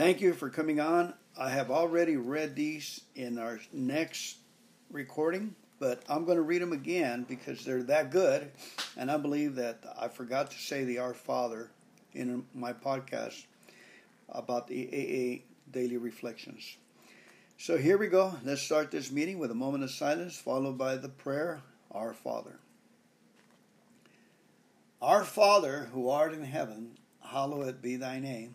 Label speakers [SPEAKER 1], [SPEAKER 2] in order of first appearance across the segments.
[SPEAKER 1] Thank you for coming on. I have already read these in our next recording, but I'm going to read them again because they're that good. And I believe that I forgot to say the Our Father in my podcast about the AA Daily Reflections. So here we go. Let's start this meeting with a moment of silence, followed by the prayer Our Father. Our Father, who art in heaven, hallowed be thy name.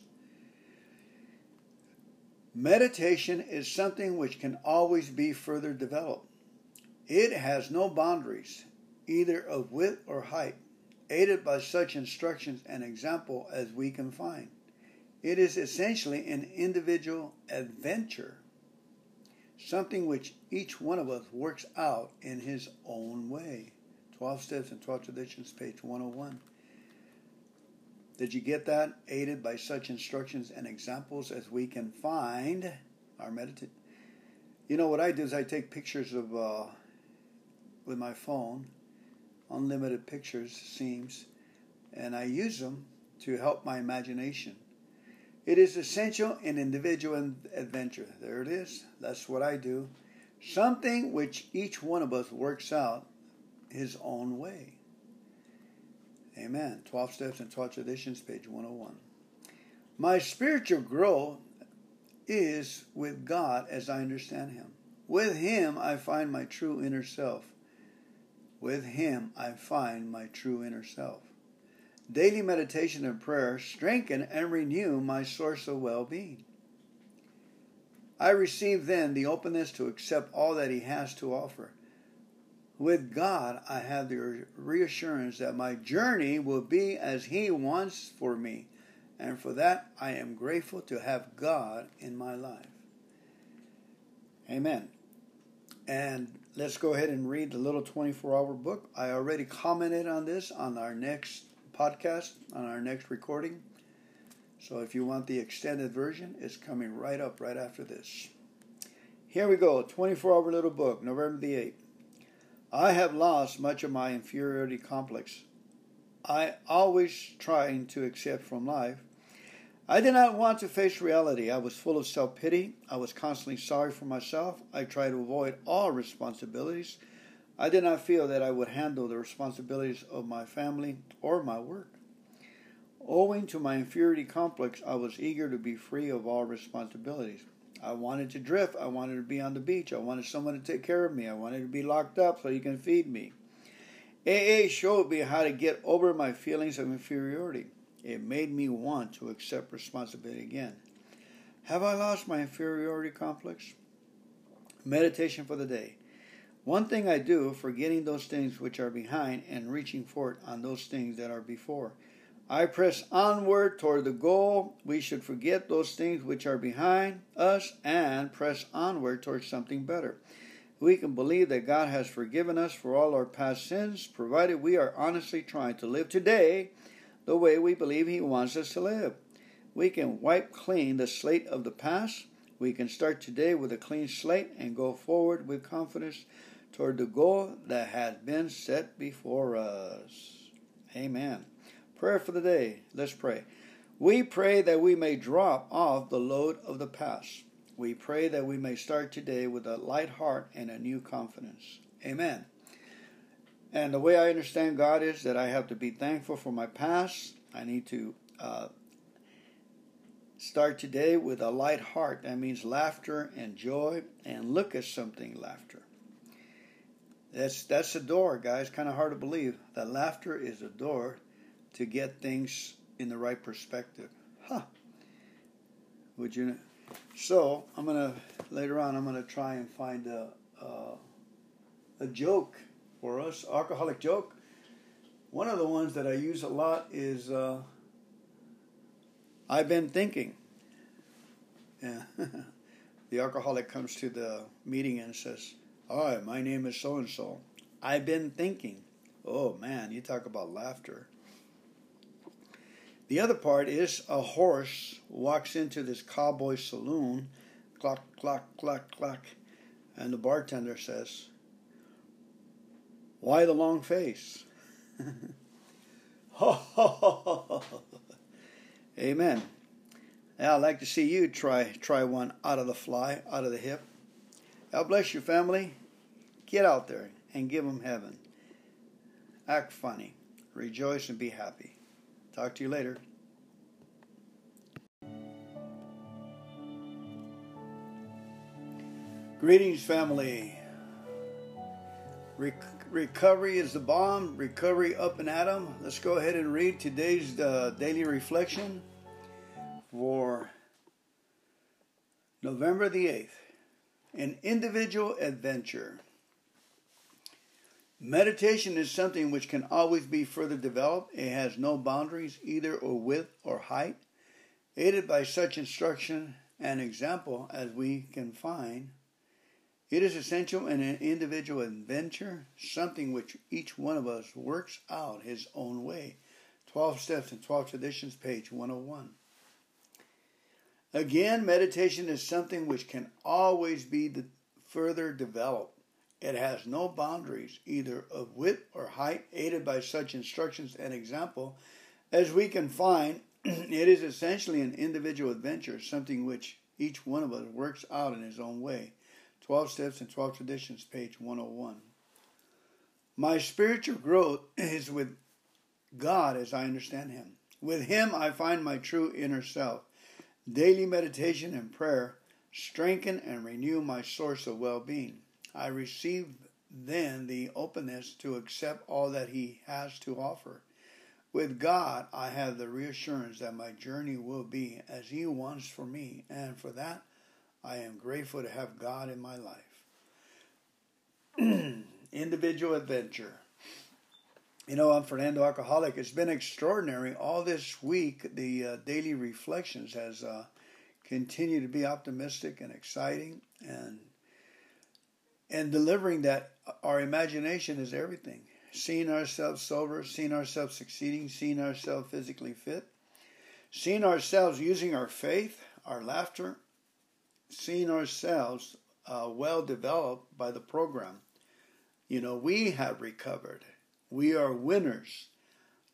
[SPEAKER 1] Meditation is something which can always be further developed. It has no boundaries, either of width or height, aided by such instructions and example as we can find. It is essentially an individual adventure, something which each one of us works out in his own way. 12 Steps and 12 Traditions, page 101. Did you get that? Aided by such instructions and examples as we can find. Our meditate. You know what I do is I take pictures of uh, with my phone, unlimited pictures seems, and I use them to help my imagination. It is essential in individual adventure. There it is. That's what I do. Something which each one of us works out his own way. Amen. 12 Steps and 12 Traditions, page 101. My spiritual growth is with God as I understand Him. With Him I find my true inner self. With Him I find my true inner self. Daily meditation and prayer strengthen and renew my source of well being. I receive then the openness to accept all that He has to offer with God, I have the reassurance that my journey will be as He wants for me. And for that, I am grateful to have God in my life. Amen. And let's go ahead and read the little 24 hour book. I already commented on this on our next podcast, on our next recording. So if you want the extended version, it's coming right up right after this. Here we go 24 hour little book, November the 8th. I have lost much of my inferiority complex. I always trying to accept from life. I did not want to face reality. I was full of self pity. I was constantly sorry for myself. I tried to avoid all responsibilities. I did not feel that I would handle the responsibilities of my family or my work. Owing to my inferiority complex, I was eager to be free of all responsibilities. I wanted to drift. I wanted to be on the beach. I wanted someone to take care of me. I wanted to be locked up so you can feed me. AA showed me how to get over my feelings of inferiority. It made me want to accept responsibility again. Have I lost my inferiority complex? Meditation for the day. One thing I do, forgetting those things which are behind and reaching forward on those things that are before. I press onward toward the goal. We should forget those things which are behind us and press onward toward something better. We can believe that God has forgiven us for all our past sins, provided we are honestly trying to live today the way we believe He wants us to live. We can wipe clean the slate of the past. We can start today with a clean slate and go forward with confidence toward the goal that has been set before us. Amen. Prayer for the day. Let's pray. We pray that we may drop off the load of the past. We pray that we may start today with a light heart and a new confidence. Amen. And the way I understand God is that I have to be thankful for my past. I need to uh, start today with a light heart. That means laughter and joy, and look at something laughter. That's that's a door, guys. Kind of hard to believe that laughter is a door to get things in the right perspective. Huh. Would you? So I'm gonna later on. I'm gonna try and find a a, a joke for us, alcoholic joke. One of the ones that I use a lot is uh, I've been thinking. Yeah. the alcoholic comes to the meeting and says, Hi, my name is so and so. I've been thinking. Oh man, you talk about laughter. The other part is a horse walks into this cowboy saloon, clock, clock, clock, clock, and the bartender says, Why the long face? Amen. Yeah, I'd like to see you try try one out of the fly, out of the hip. God bless your family. Get out there and give them heaven. Act funny. Rejoice and be happy. Talk to you later. Greetings, family. Re- recovery is the bomb. Recovery up and at 'em. Let's go ahead and read today's uh, daily reflection for November the 8th. An individual adventure. Meditation is something which can always be further developed. It has no boundaries, either or width or height. Aided by such instruction and example as we can find, it is essential in an individual adventure, something which each one of us works out his own way. 12 Steps and 12 Traditions, page 101. Again, meditation is something which can always be further developed. It has no boundaries, either of width or height, aided by such instructions and example as we can find. it is essentially an individual adventure, something which each one of us works out in his own way. 12 Steps and 12 Traditions, page 101. My spiritual growth is with God as I understand Him. With Him, I find my true inner self. Daily meditation and prayer strengthen and renew my source of well being. I receive then the openness to accept all that He has to offer. With God, I have the reassurance that my journey will be as He wants for me, and for that, I am grateful to have God in my life. Individual adventure. You know, I'm Fernando Alcoholic. It's been extraordinary. All this week, the uh, daily reflections has uh, continued to be optimistic and exciting, and and delivering that our imagination is everything. Seeing ourselves sober, seeing ourselves succeeding, seeing ourselves physically fit, seeing ourselves using our faith, our laughter, seeing ourselves uh, well developed by the program. You know, we have recovered. We are winners.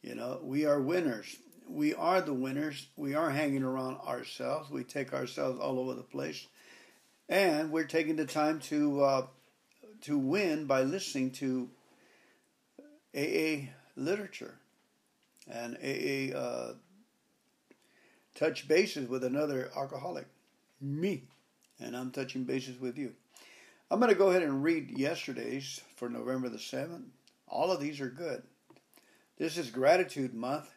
[SPEAKER 1] You know, we are winners. We are the winners. We are hanging around ourselves. We take ourselves all over the place. And we're taking the time to uh, to win by listening to AA literature and AA uh, touch bases with another alcoholic, me, and I'm touching bases with you. I'm going to go ahead and read yesterday's for November the 7th. All of these are good. This is Gratitude Month,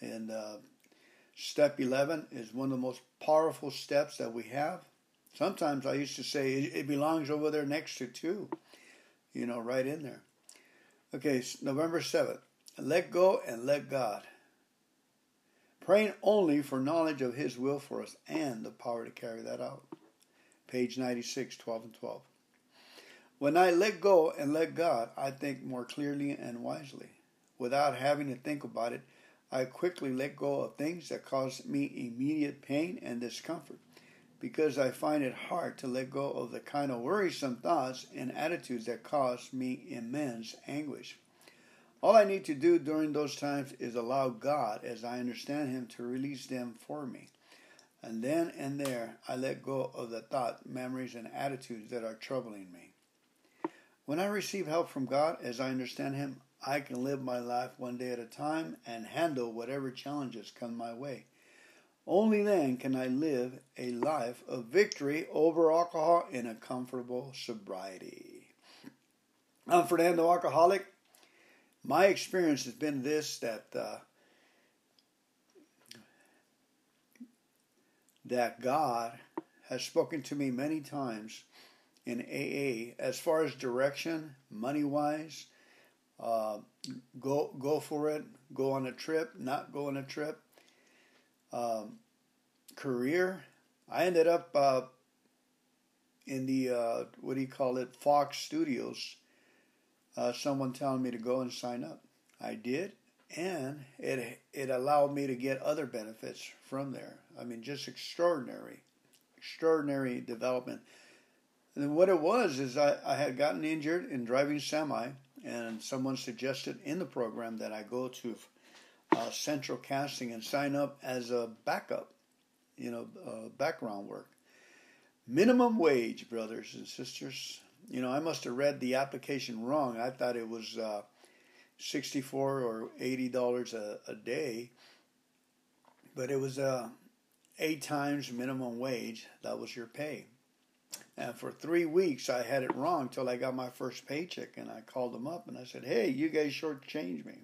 [SPEAKER 1] and uh, step 11 is one of the most powerful steps that we have. Sometimes I used to say it belongs over there next to two, you know, right in there. Okay, November 7th. Let go and let God. Praying only for knowledge of His will for us and the power to carry that out. Page 96, 12 and 12. When I let go and let God, I think more clearly and wisely. Without having to think about it, I quickly let go of things that cause me immediate pain and discomfort because I find it hard to let go of the kind of worrisome thoughts and attitudes that cause me immense anguish. All I need to do during those times is allow God, as I understand Him, to release them for me. And then and there, I let go of the thought, memories, and attitudes that are troubling me. When I receive help from God, as I understand Him, I can live my life one day at a time and handle whatever challenges come my way. Only then can I live a life of victory over alcohol in a comfortable sobriety. I'm Fernando Alcoholic. My experience has been this that uh, that God has spoken to me many times in AA as far as direction, money wise. Uh, go go for it. Go on a trip. Not go on a trip um, career, I ended up uh, in the uh, what do you call it Fox Studios. Uh, someone telling me to go and sign up. I did, and it it allowed me to get other benefits from there. I mean, just extraordinary, extraordinary development. And what it was is I, I had gotten injured in driving semi, and someone suggested in the program that I go to uh, Central Casting and sign up as a backup, you know, uh, background work. Minimum wage, brothers and sisters. You know, I must have read the application wrong. I thought it was uh, sixty-four or eighty dollars a, a day, but it was uh, eight times minimum wage. That was your pay. And for three weeks, I had it wrong till I got my first paycheck, and I called them up and I said, "Hey, you guys shortchanged me."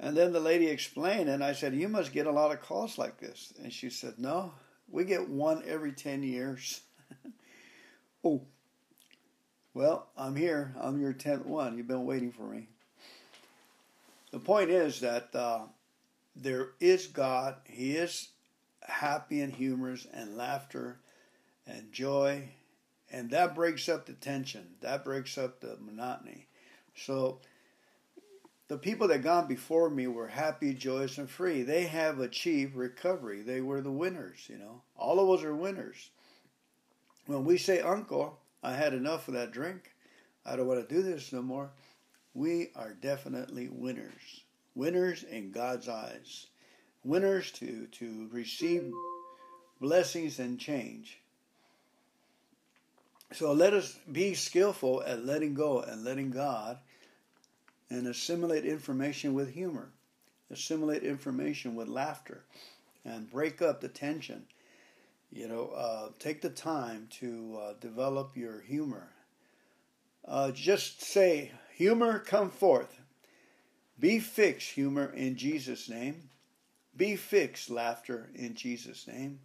[SPEAKER 1] And then the lady explained, and I said, "You must get a lot of calls like this." And she said, "No, we get one every ten years." oh, well, I'm here. I'm your tenth one. You've been waiting for me. The point is that uh, there is God. He is happy and humorous and laughter and joy, and that breaks up the tension. That breaks up the monotony. So the people that gone before me were happy, joyous, and free. They have achieved recovery. They were the winners, you know. All of us are winners. When we say, Uncle, I had enough of that drink, I don't want to do this no more, we are definitely winners. Winners in God's eyes. Winners to, to receive blessings and change. So let us be skillful at letting go and letting God and assimilate information with humor, assimilate information with laughter, and break up the tension. You know, uh, take the time to uh, develop your humor. Uh, just say, humor, come forth. Be fixed, humor, in Jesus' name. Be fixed, laughter, in Jesus' name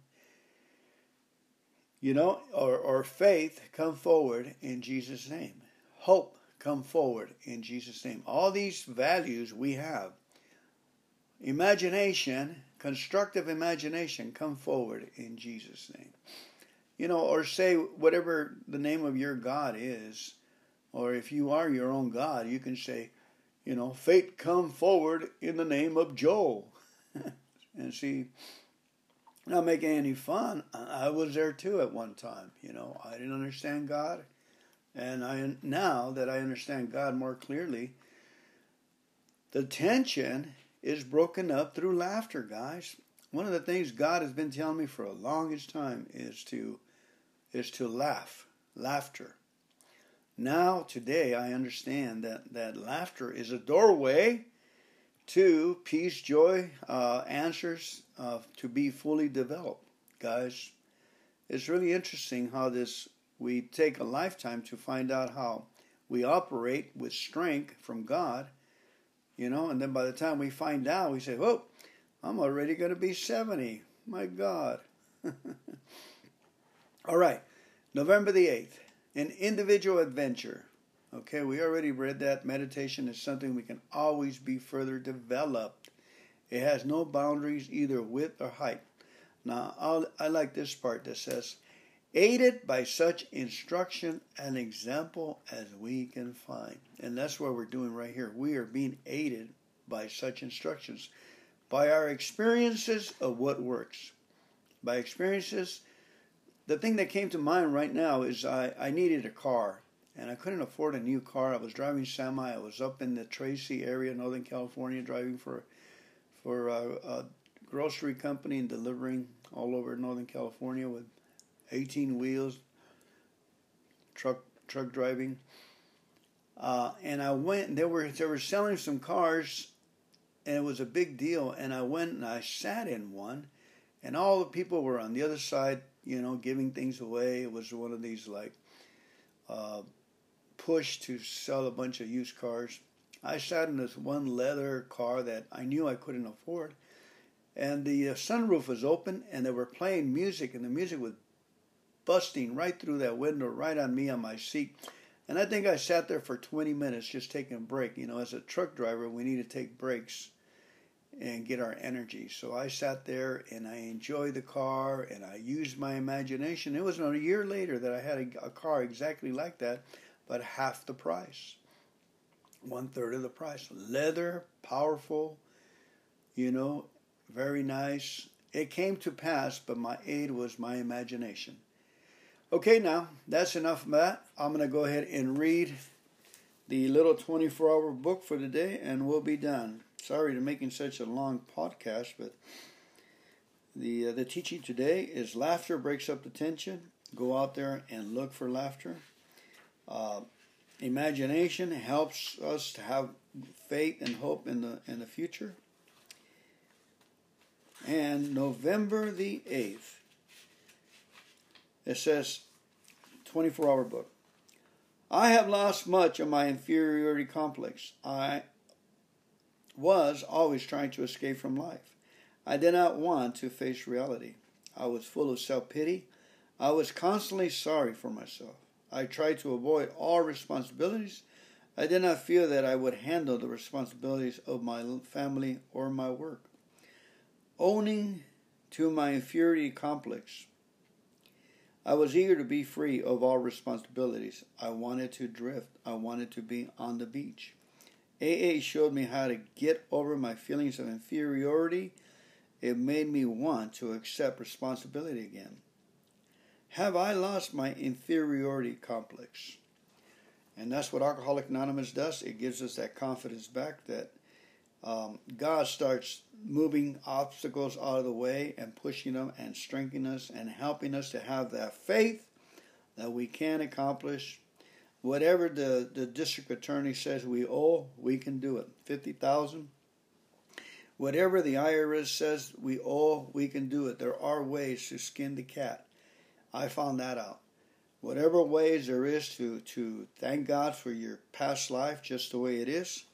[SPEAKER 1] you know, or, or faith, come forward in Jesus' name. Hope, come forward in Jesus' name. All these values we have. Imagination, constructive imagination, come forward in Jesus' name. You know, or say whatever the name of your God is, or if you are your own God, you can say, you know, fate come forward in the name of Joel. and see, not making any fun. I was there too at one time. You know, I didn't understand God, and I now that I understand God more clearly, the tension is broken up through laughter, guys. One of the things God has been telling me for a longest time is to is to laugh, laughter. Now today I understand that that laughter is a doorway to peace, joy, uh, answers uh, to be fully developed, guys. It's really interesting how this we take a lifetime to find out how we operate with strength from God, you know, and then by the time we find out, we say, "Oh, I'm already going to be 70." My God. All right, November the 8th, an individual adventure. Okay, we already read that meditation is something we can always be further developed. It has no boundaries, either width or height. Now, I'll, i like this part that says, aided by such instruction and example as we can find. And that's what we're doing right here. We are being aided by such instructions, by our experiences of what works. By experiences, the thing that came to mind right now is I, I needed a car and I couldn't afford a new car. I was driving semi. I was up in the Tracy area, Northern California, driving for for a, a grocery company and delivering all over Northern California with 18 wheels, truck truck driving. Uh, and I went. They were they were selling some cars, and it was a big deal. And I went and I sat in one, and all the people were on the other side, you know, giving things away. It was one of these like uh, push to sell a bunch of used cars. I sat in this one leather car that I knew I couldn't afford, and the uh, sunroof was open, and they were playing music, and the music was busting right through that window, right on me on my seat. And I think I sat there for 20 minutes just taking a break. You know, as a truck driver, we need to take breaks. and get our energy. So I sat there and I enjoyed the car and I used my imagination. It was a year later that I had a, a car exactly like that, but half the price, one third of the price. Leather, powerful, you know, very nice. It came to pass, but my aid was my imagination. Okay, now that's enough of that. I'm going to go ahead and read the little 24 hour book for today and we'll be done. Sorry to making such a long podcast, but the uh, the teaching today is laughter breaks up the tension. Go out there and look for laughter. Uh, imagination helps us to have faith and hope in the in the future. And November the eighth, it says, twenty four hour book. I have lost much of my inferiority complex. I was always trying to escape from life. I did not want to face reality. I was full of self pity. I was constantly sorry for myself. I tried to avoid all responsibilities. I did not feel that I would handle the responsibilities of my family or my work. Owning to my inferiority complex, I was eager to be free of all responsibilities. I wanted to drift. I wanted to be on the beach. AA showed me how to get over my feelings of inferiority. It made me want to accept responsibility again. Have I lost my inferiority complex? And that's what Alcoholic Anonymous does. It gives us that confidence back that um, God starts moving obstacles out of the way and pushing them and strengthening us and helping us to have that faith that we can accomplish whatever the, the district attorney says we owe, we can do it. 50000 Whatever the IRS says we owe, we can do it. There are ways to skin the cat. I found that out. Whatever ways there is to, to thank God for your past life just the way it is,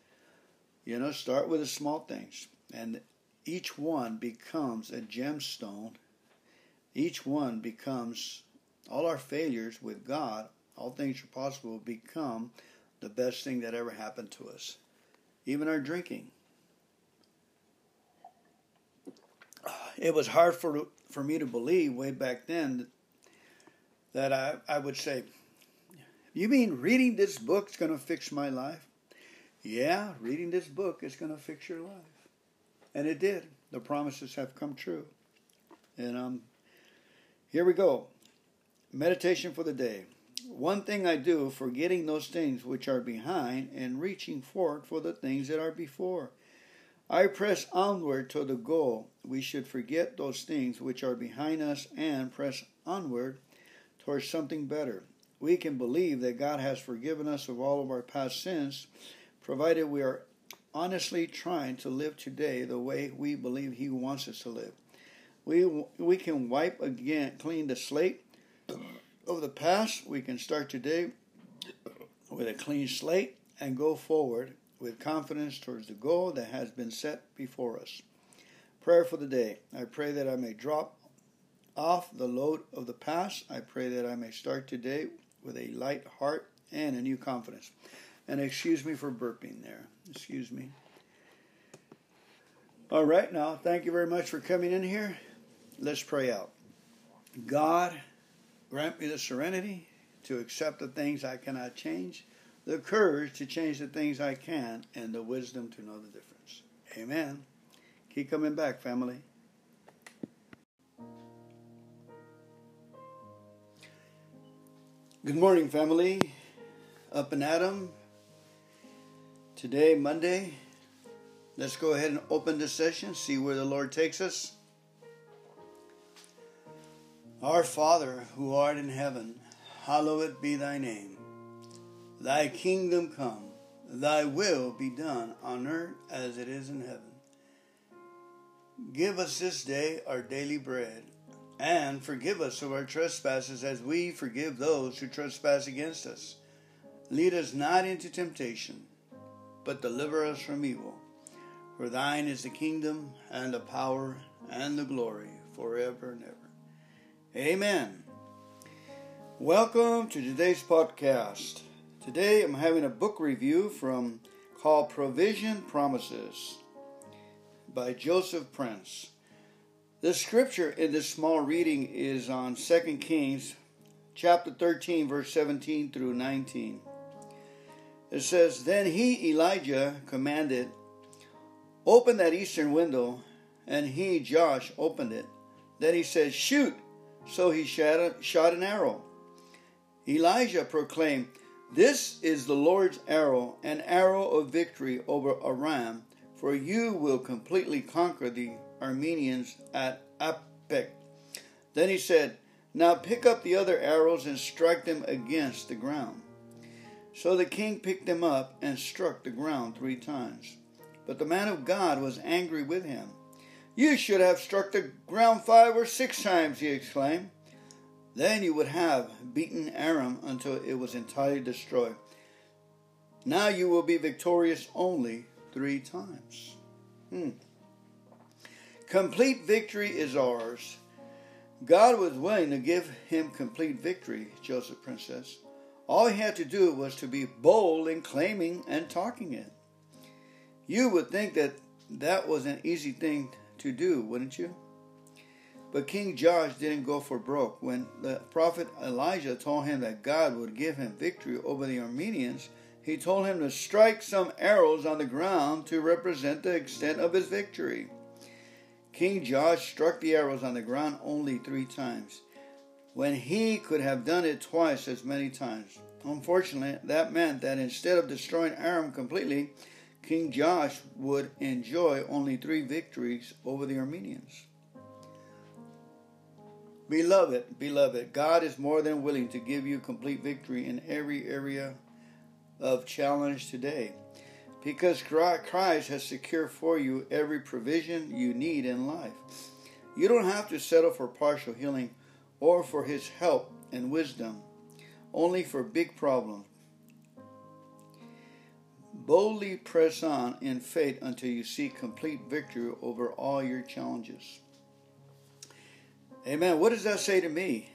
[SPEAKER 1] you know, start with the small things. And each one becomes a gemstone. Each one becomes, all our failures with God, all things are possible, become the best thing that ever happened to us. Even our drinking. It was hard for, for me to believe way back then that I, I would say, You mean reading this book is going to fix my life? Yeah, reading this book is going to fix your life. And it did. The promises have come true. And um, here we go. Meditation for the day. One thing I do, forgetting those things which are behind and reaching forward for the things that are before. I press onward to the goal. We should forget those things which are behind us and press onward towards something better. We can believe that God has forgiven us of all of our past sins provided we are honestly trying to live today the way we believe He wants us to live. We, we can wipe again, clean the slate of the past. We can start today with a clean slate and go forward with confidence towards the goal that has been set before us. Prayer for the day. I pray that I may drop off the load of the past. I pray that I may start today with a light heart and a new confidence. And excuse me for burping there. Excuse me. All right, now, thank you very much for coming in here. Let's pray out. God, grant me the serenity to accept the things I cannot change, the courage to change the things I can, and the wisdom to know the difference. Amen. Keep coming back, family. Good morning, family. Up and Adam. Today, Monday, let's go ahead and open the session, see where the Lord takes us. Our Father, who art in heaven, hallowed be thy name. Thy kingdom come, thy will be done on earth as it is in heaven. Give us this day our daily bread, and forgive us of our trespasses as we forgive those who trespass against us. Lead us not into temptation but deliver us from evil. For thine is the kingdom and the power and the glory forever and ever. Amen. Welcome to today's podcast. Today I'm having a book review from called Provision Promises. by Joseph Prince. The scripture in this small reading is on 2 Kings chapter 13, verse 17 through 19. It says, Then he, Elijah, commanded, Open that eastern window, and he, Joash, opened it. Then he said, Shoot! So he shot an arrow. Elijah proclaimed, This is the Lord's arrow, an arrow of victory over Aram, for you will completely conquer the Armenians at Aphek. Then he said, Now pick up the other arrows and strike them against the ground. So the king picked them up and struck the ground three times. But the man of God was angry with him. You should have struck the ground five or six times, he exclaimed. Then you would have beaten Aram until it was entirely destroyed. Now you will be victorious only three times. Hmm. Complete victory is ours. God was willing to give him complete victory, Joseph Prince says. All he had to do was to be bold in claiming and talking it. You would think that that was an easy thing to do, wouldn't you? But King Joash didn't go for broke. When the prophet Elijah told him that God would give him victory over the Armenians, he told him to strike some arrows on the ground to represent the extent of his victory. King Joash struck the arrows on the ground only three times, when he could have done it twice as many times. Unfortunately, that meant that instead of destroying Aram completely, King Joash would enjoy only three victories over the Armenians. Beloved, beloved, God is more than willing to give you complete victory in every area of challenge today because Christ has secured for you every provision you need in life. You don't have to settle for partial healing or for his help and wisdom, only for big problems. Boldly press on in faith until you see complete victory over all your challenges. Amen. What does that say to me?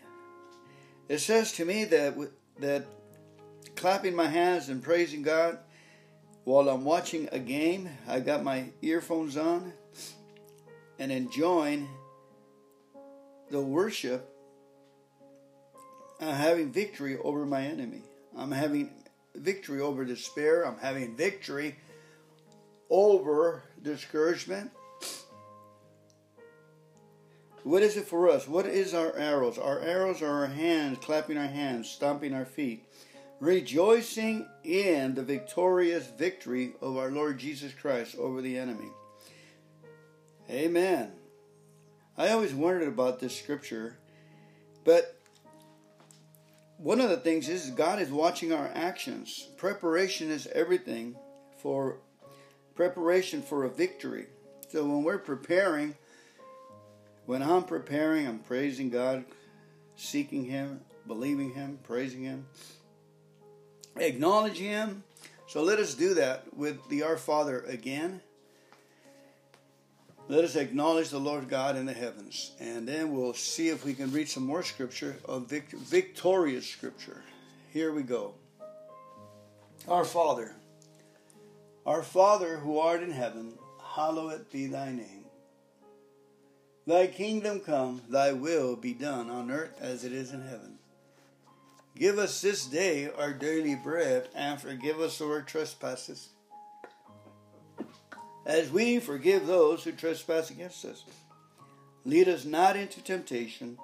[SPEAKER 1] It says to me that that clapping my hands and praising God while I'm watching a game, I got my earphones on and enjoying the worship. I'm having victory over my enemy. I'm having victory over despair. I'm having victory over discouragement. What is it for us? What is our arrows? Our arrows are our hands, clapping our hands, stomping our feet, rejoicing in the victorious victory of our Lord Jesus Christ over the enemy. Amen. I always wondered about this scripture, but one of the things is God is watching our actions. Preparation is everything for preparation for a victory. So when we're preparing, when I'm preparing, I'm praising God, seeking Him, believing Him, praising Him, acknowledging Him. So let us do that with the Our Father again. Let us acknowledge the Lord God in the heavens, and then we'll see if we can read some more scripture of vict- victorious scripture. Here we go. Our Father, our Father who art in heaven, hallowed be thy name. Thy kingdom come, thy will be done on earth as it is in heaven. Give us this day our daily bread, and forgive us our trespasses, as we forgive those who trespass against us. Lead us not into temptation,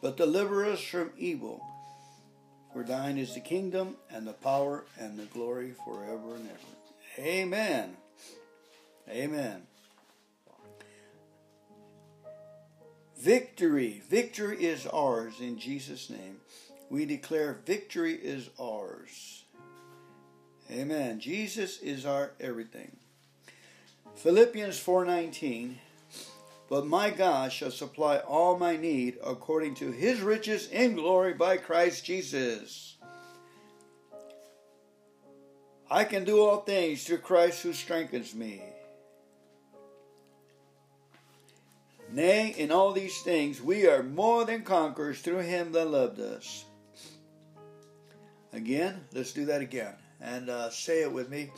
[SPEAKER 1] but deliver us from evil. For thine is the kingdom, and the power, and the glory forever and ever. Amen. Amen. Victory. Victory is ours in Jesus' name. We declare victory is ours. Amen. Jesus is our everything. Philippians 4:19 But my God shall supply all my need according to his riches in glory by Christ Jesus. I can do all things through Christ who strengthens me. Nay, in all these things we are more than conquerors through him that loved us. Again, let's do that again. And uh, say it with me.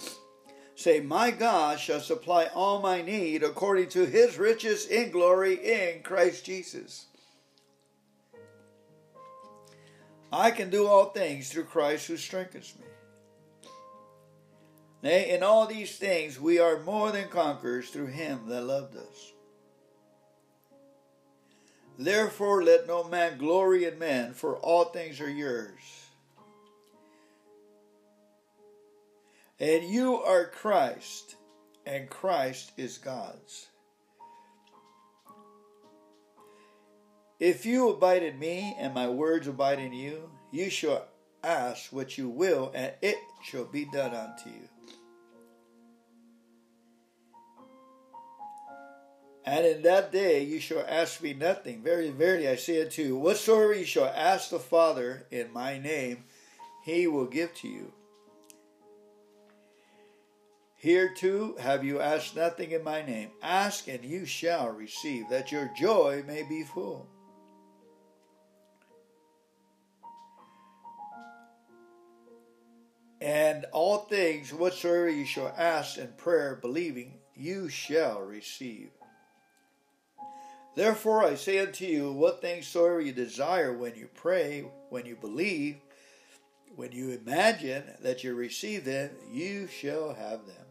[SPEAKER 1] Say, My God shall supply all my need according to his riches in glory in Christ Jesus. I can do all things through Christ who strengthens me. Nay, in all these things we are more than conquerors through him that loved us. Therefore, let no man glory in man, for all things are yours. And you are Christ, and Christ is God's. If you abide in me, and my words abide in you, you shall ask what you will, and it shall be done unto you. And in that day you shall ask me nothing. Very verily I say unto you, whatsoever you shall ask the Father in my name, he will give to you. Here too have you asked nothing in my name. Ask and you shall receive, that your joy may be full. And all things whatsoever you shall ask in prayer, believing, you shall receive. Therefore I say unto you, what things soever you desire when you pray, when you believe, when you imagine that you receive them, you shall have them.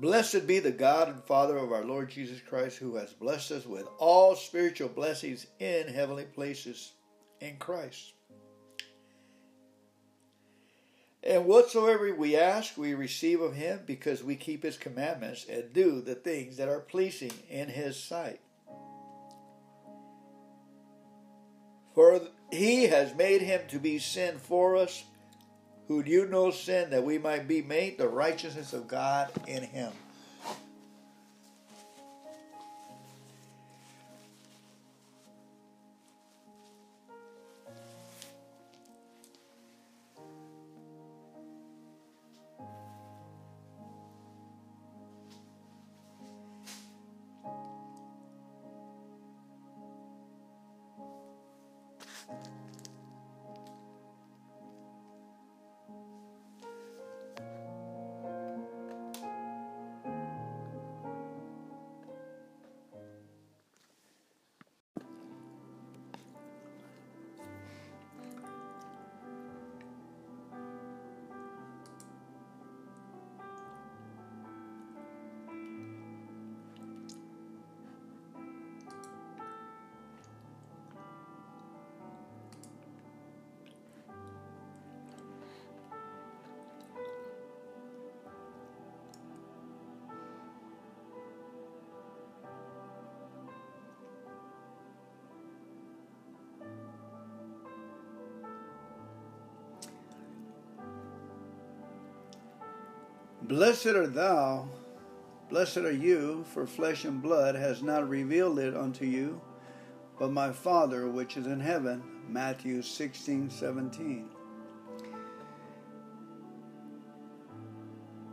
[SPEAKER 1] Blessed be the God and Father of our Lord Jesus Christ, who has blessed us with all spiritual blessings in heavenly places in Christ. And whatsoever we ask, we receive of him because we keep his commandments and do the things that are pleasing in his sight. For he has made him to be sin for us, who knew no sin, that we might be made the righteousness of God in him. Blessed art thou, blessed are you, for flesh and blood has not revealed it unto you, but my Father which is in heaven. Matthew 16 17.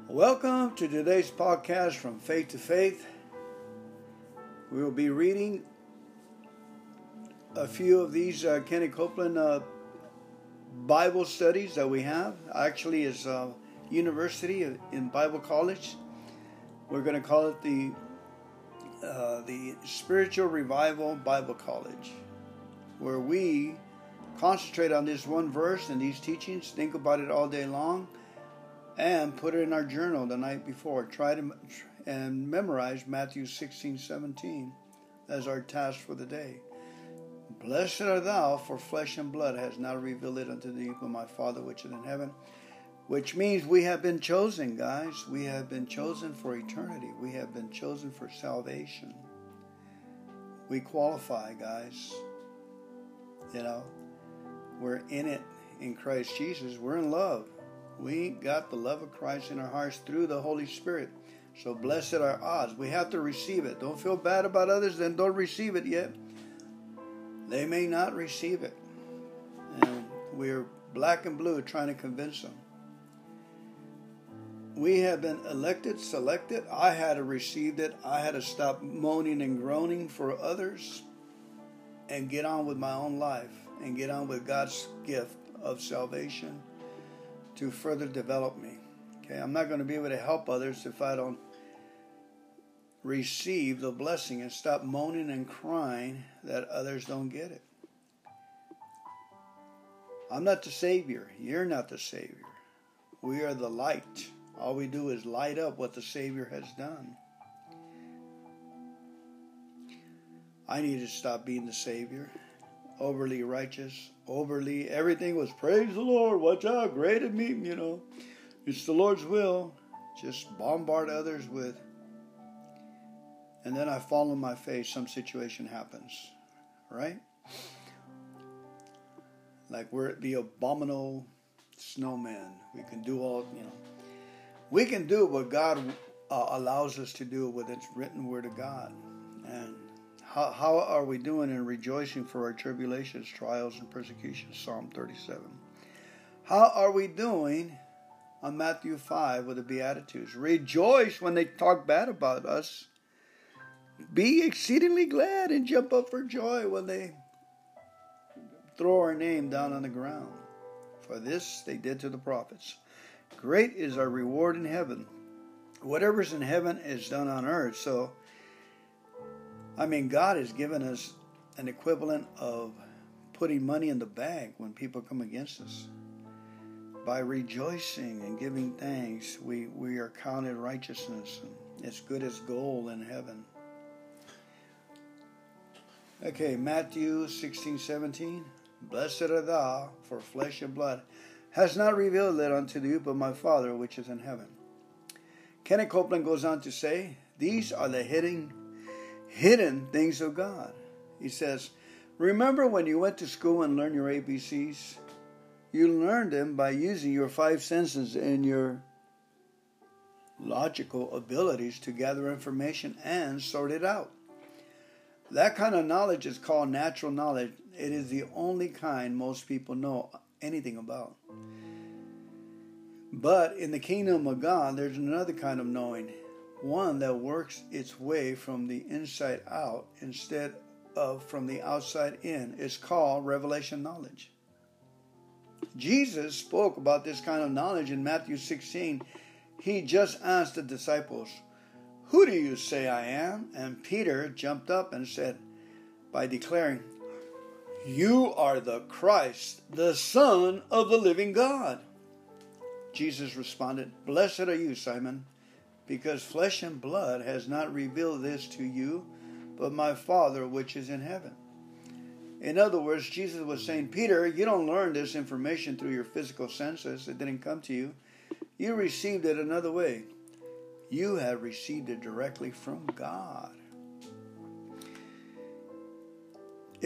[SPEAKER 1] Welcome to today's podcast from Faith to Faith. We will be reading a few of these uh, Kenny Copeland uh, Bible studies that we have. Actually, is uh, University in Bible College. We're going to call it the uh, the Spiritual Revival Bible College, where we concentrate on this one verse and these teachings, think about it all day long, and put it in our journal the night before. Try to and memorize Matthew 16, 17 as our task for the day. Blessed art thou, for flesh and blood has not revealed it unto thee, but my Father which is in heaven which means we have been chosen, guys. We have been chosen for eternity. We have been chosen for salvation. We qualify, guys. You know, we're in it in Christ Jesus. We're in love. We got the love of Christ in our hearts through the Holy Spirit. So blessed are odds. We have to receive it. Don't feel bad about others, then don't receive it yet. They may not receive it. And we're black and blue trying to convince them we have been elected, selected. I had to receive it. I had to stop moaning and groaning for others and get on with my own life and get on with God's gift of salvation to further develop me. Okay, I'm not going to be able to help others if I don't receive the blessing and stop moaning and crying that others don't get it. I'm not the Savior. You're not the Savior. We are the light. All we do is light up what the Savior has done. I need to stop being the Savior. Overly righteous, overly, everything was praise the Lord, watch out, great and me, you know. It's the Lord's will. Just bombard others with. And then I fall on my face, some situation happens, right? Like we're the abominable snowman. We can do all, you know. We can do what God uh, allows us to do with its written word of God. And how, how are we doing in rejoicing for our tribulations, trials, and persecutions? Psalm 37. How are we doing on Matthew 5 with the Beatitudes? Rejoice when they talk bad about us. Be exceedingly glad and jump up for joy when they throw our name down on the ground. For this they did to the prophets. Great is our reward in heaven. Whatever's in heaven is done on earth. So, I mean, God has given us an equivalent of putting money in the bank when people come against us. By rejoicing and giving thanks, we, we are counted righteousness. And it's good as gold in heaven. Okay, Matthew 16, 17. Blessed are thou, for flesh and blood has not revealed it unto you, but my Father which is in heaven. Kenneth Copeland goes on to say, These are the hidden, hidden things of God. He says, Remember when you went to school and learned your ABCs? You learned them by using your five senses and your logical abilities to gather information and sort it out. That kind of knowledge is called natural knowledge. It is the only kind most people know anything about. But in the kingdom of God, there's another kind of knowing, one that works its way from the inside out instead of from the outside in. It's called revelation knowledge. Jesus spoke about this kind of knowledge in Matthew 16. He just asked the disciples, who do you say I am? And Peter jumped up and said, by declaring, You are the Christ, the Son of the living God. Jesus responded, Blessed are you, Simon, because flesh and blood has not revealed this to you, but my Father which is in heaven. In other words, Jesus was saying, Peter, you don't learn this information through your physical senses. It didn't come to you. You received it another way you have received it directly from God.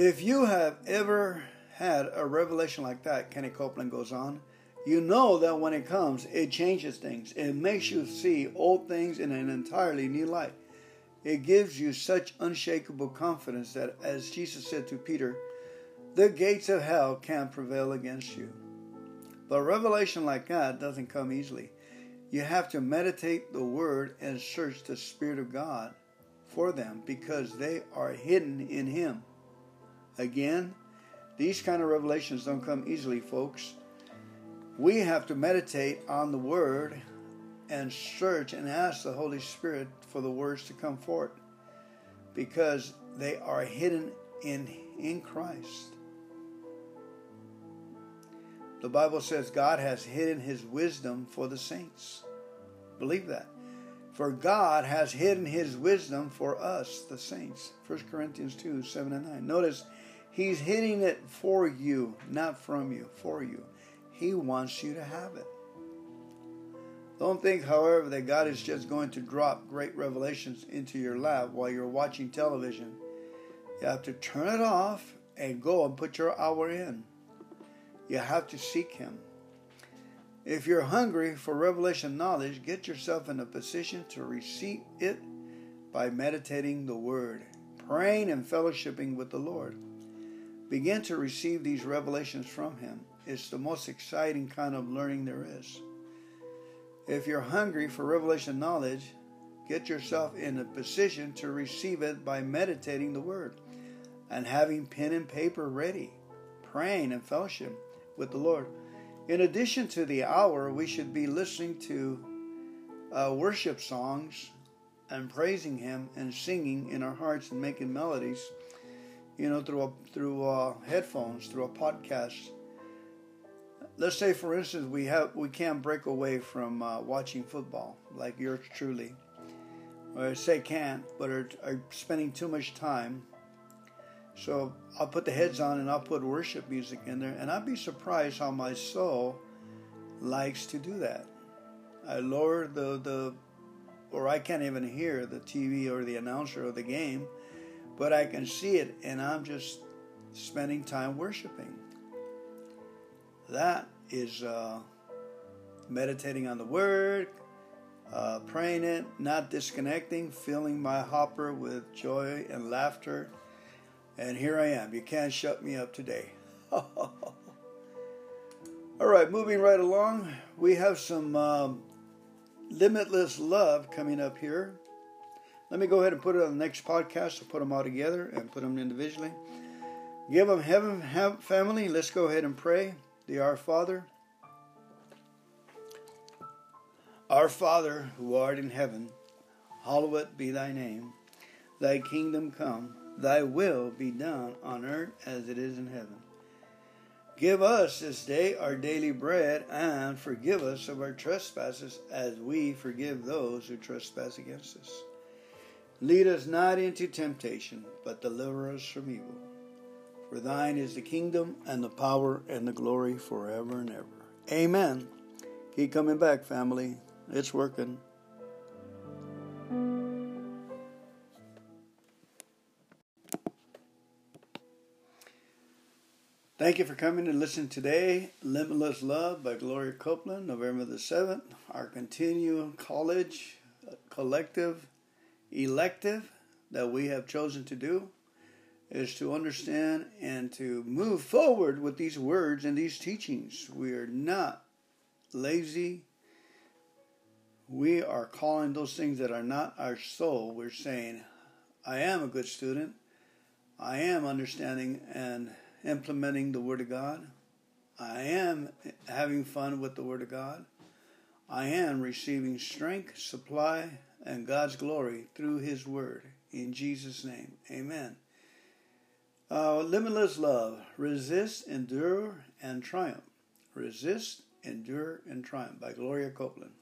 [SPEAKER 1] If you have ever had a revelation like that, Kenny Copeland goes on, you know that when it comes, it changes things. It makes you see old things in an entirely new light. It gives you such unshakable confidence that, as Jesus said to Peter, the gates of hell can't prevail against you. But revelation like that doesn't come easily. You have to meditate the Word and search the Spirit of God for them because they are hidden in Him. Again, these kind of revelations don't come easily, folks. We have to meditate on the Word and search and ask the Holy Spirit for the words to come forth because they are hidden in, in Christ. The Bible says God has hidden his wisdom for the saints. Believe that. For God has hidden his wisdom for us, the saints. 1 Corinthians 2 7 and 9. Notice, he's hitting it for you, not from you, for you. He wants you to have it. Don't think, however, that God is just going to drop great revelations into your lap while you're watching television. You have to turn it off and go and put your hour in. You have to seek Him. If you're hungry for revelation knowledge, get yourself in a position to receive it by meditating the Word, praying and fellowshipping with the Lord. Begin to receive these revelations from Him. It's the most exciting kind of learning there is. If you're hungry for revelation knowledge, get yourself in a position to receive it by meditating the Word and having pen and paper ready, praying and fellowship with the Lord. In addition to the hour, we should be listening to uh, worship songs and praising Him and singing in our hearts and making melodies, you know, through a, through uh, headphones, through a podcast. Let's say, for instance, we have we can't break away from uh, watching football, like yours truly, or I say can't, but are, are spending too much time. So I'll put the heads on and I'll put worship music in there, and I'd be surprised how my soul likes to do that. I lower the the or I can't even hear the TV or the announcer of the game, but I can see it and I'm just spending time worshiping. That is uh, meditating on the Word, uh, praying it, not disconnecting, filling my hopper with joy and laughter. And here I am. You can't shut me up today. All right, moving right along, we have some. Um, limitless love coming up here. Let me go ahead and put it on the next podcast. I'll put them all together and put them individually. Give them heaven, have family. Let's go ahead and pray. The Our Father. Our Father, who art in heaven, hallowed be thy name. Thy kingdom come, thy will be done on earth as it is in heaven. Give us this day our daily bread, and forgive us of our trespasses, as we forgive those who trespass against us. Lead us not into temptation, but deliver us from evil. For thine is the kingdom, and the power, and the glory forever and ever. Amen. Keep coming back, family. It's working. Thank you for coming and listening today. Limitless Love by Gloria Copeland, November the 7th. Our continuing college uh, collective elective that we have chosen to do is to understand and to move forward with these words and these teachings. We are not lazy. We are calling those things that are not our soul. We're saying, I am a good student. I am understanding and implementing the Word of God. I am having fun with the Word of God. I am receiving strength, supply, and God's glory through His Word. In Jesus' name, amen. Uh, limitless love. Resist, endure, and triumph. Resist, endure, and triumph by Gloria Copeland.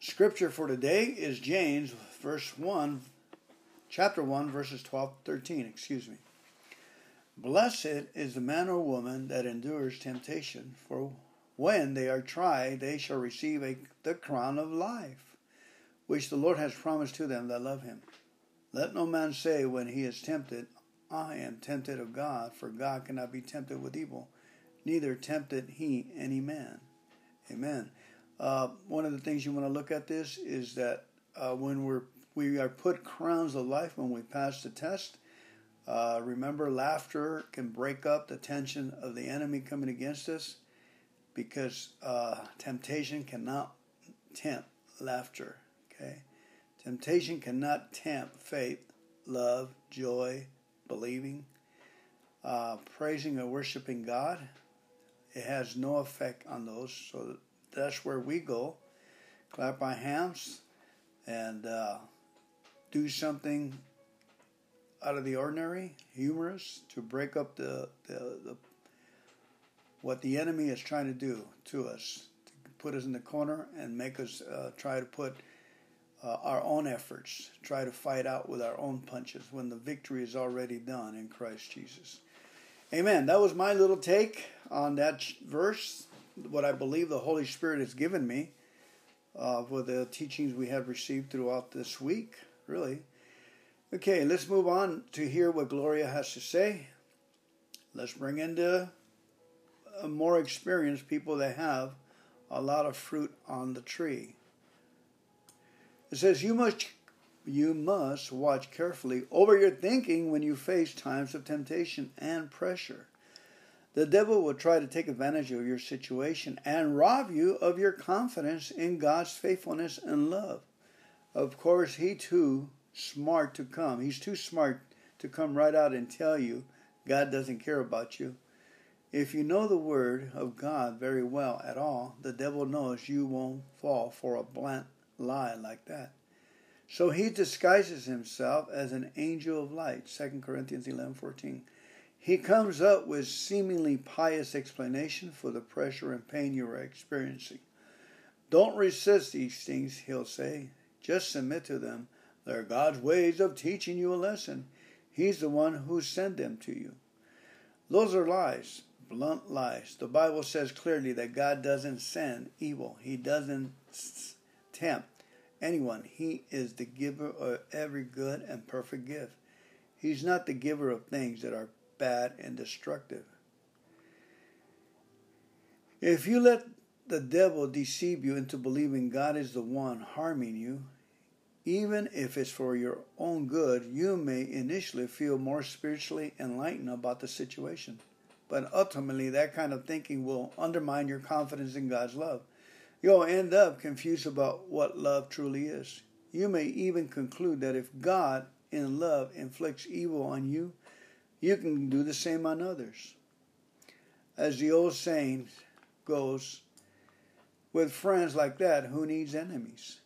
[SPEAKER 1] Scripture for today is James, verse 1, chapter 1, verses 12 13, excuse me. Blessed is the man or woman that endures temptation, for when they are tried, they shall receive a, the crown of life, which the Lord has promised to them that love him. Let no man say when he is tempted, I am tempted of God, for God cannot be tempted with evil, neither tempted he any man. Amen. Uh, one of the things you want to look at this is that uh, when we're we are put crowns of life when we pass the test, uh, remember, laughter can break up the tension of the enemy coming against us because uh, temptation cannot tempt laughter. Okay? Temptation cannot tempt faith, love, joy, believing, uh, praising or worshiping God. It has no effect on those. So that's where we go. Clap our hands and uh, do something out of the ordinary, humorous, to break up the, the, the what the enemy is trying to do to us, to put us in the corner and make us uh, try to put uh, our own efforts, try to fight out with our own punches when the victory is already done in Christ Jesus. Amen. That was my little take on that verse, what I believe the Holy Spirit has given me uh, for the teachings we have received throughout this week, really. Okay, let's move on to hear what Gloria has to say. Let's bring in the uh, more experienced people that have a lot of fruit on the tree. It says you must you must watch carefully over your thinking when you face times of temptation and pressure. The devil will try to take advantage of your situation and rob you of your confidence in God's faithfulness and love. Of course, he too smart to come. He's too smart to come right out and tell you God doesn't care about you. If you know the word of God very well at all, the devil knows you won't fall for a blunt lie like that. So he disguises himself as an angel of light, 2 Corinthians 11:14. He comes up with seemingly pious explanation for the pressure and pain you are experiencing. Don't resist these things, he'll say. Just submit to them. They're God's ways of teaching you a lesson. He's the one who sent them to you. Those are lies blunt lies. The Bible says clearly that God doesn't send evil, He doesn't tempt anyone. He is the giver of every good and perfect gift. He's not the giver of things that are bad and destructive. If you let the devil deceive you into believing God is the one harming you, even if it's for your own good, you may initially feel more spiritually enlightened about the situation. But ultimately, that kind of thinking will undermine your confidence in God's love. You'll end up confused about what love truly is. You may even conclude that if God, in love, inflicts evil on you, you can do the same on others. As the old saying goes, with friends like that, who needs enemies?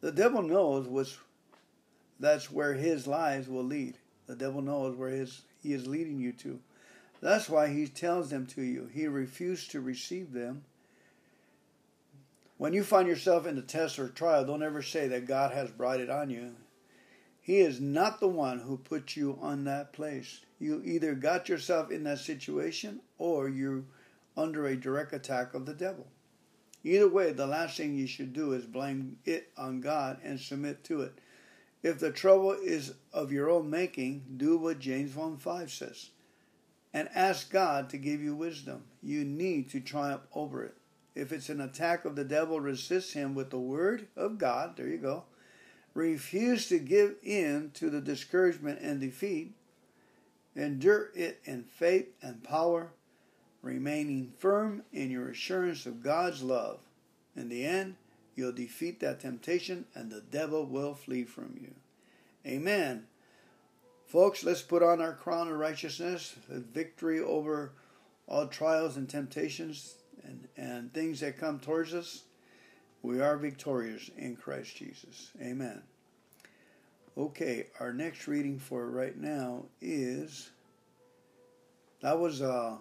[SPEAKER 1] The devil knows what's, that's where his lies will lead. The devil knows where his, he is leading you to. That's why he tells them to you. He refused to receive them. When you find yourself in a test or trial, don't ever say that God has brought it on you. He is not the one who put you on that place. You either got yourself in that situation or you're under a direct attack of the devil. Either way, the last thing you should do is blame it on God and submit to it. If the trouble is of your own making, do what James 1 5 says and ask God to give you wisdom. You need to triumph over it. If it's an attack of the devil, resist him with the word of God. There you go. Refuse to give in to the discouragement and defeat. Endure it in faith and power, remaining firm in your assurance of God's love. In the end, you'll defeat that temptation and the devil will flee from you. Amen. Folks, let's put on our crown of righteousness, victory over all trials and temptations and, and things that come towards us. We are victorious in Christ Jesus. Amen. Okay, our next reading for right now is that was uh,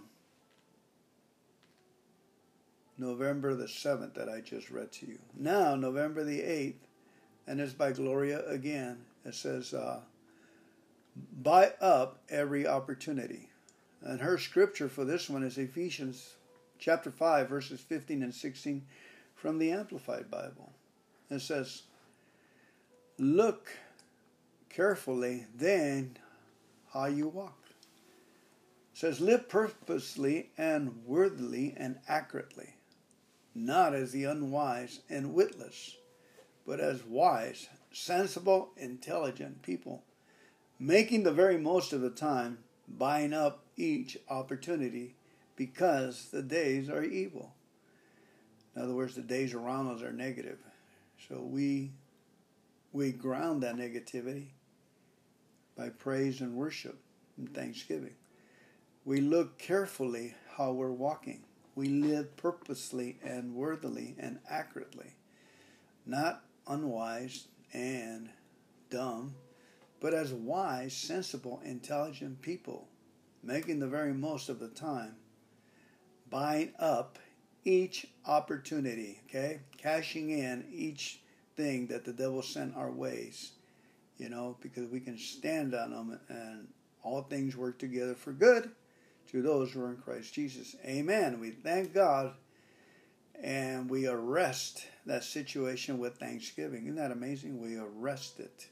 [SPEAKER 1] November the 7th that I just read to you. Now, November the 8th, and it's by Gloria again. It says, uh, buy up every opportunity. And her scripture for this one is Ephesians chapter 5, verses 15 and 16 from the Amplified Bible. It says, Look carefully then how you walk. It says, Live purposely and worthily and accurately, not as the unwise and witless, but as wise, sensible, intelligent people making the very most of the time, buying up each opportunity because the days are evil. In other words, the days around us are negative. So we we ground that negativity by praise and worship and thanksgiving. We look carefully how we're walking. We live purposely and worthily and accurately, not unwise and dumb but as wise, sensible, intelligent people, making the very most of the time, buying up each opportunity, okay? Cashing in each thing that the devil sent our ways, you know, because we can stand on them and all things work together for good to those who are in Christ Jesus. Amen. We thank God and we arrest that situation with thanksgiving. Isn't that amazing? We arrest it.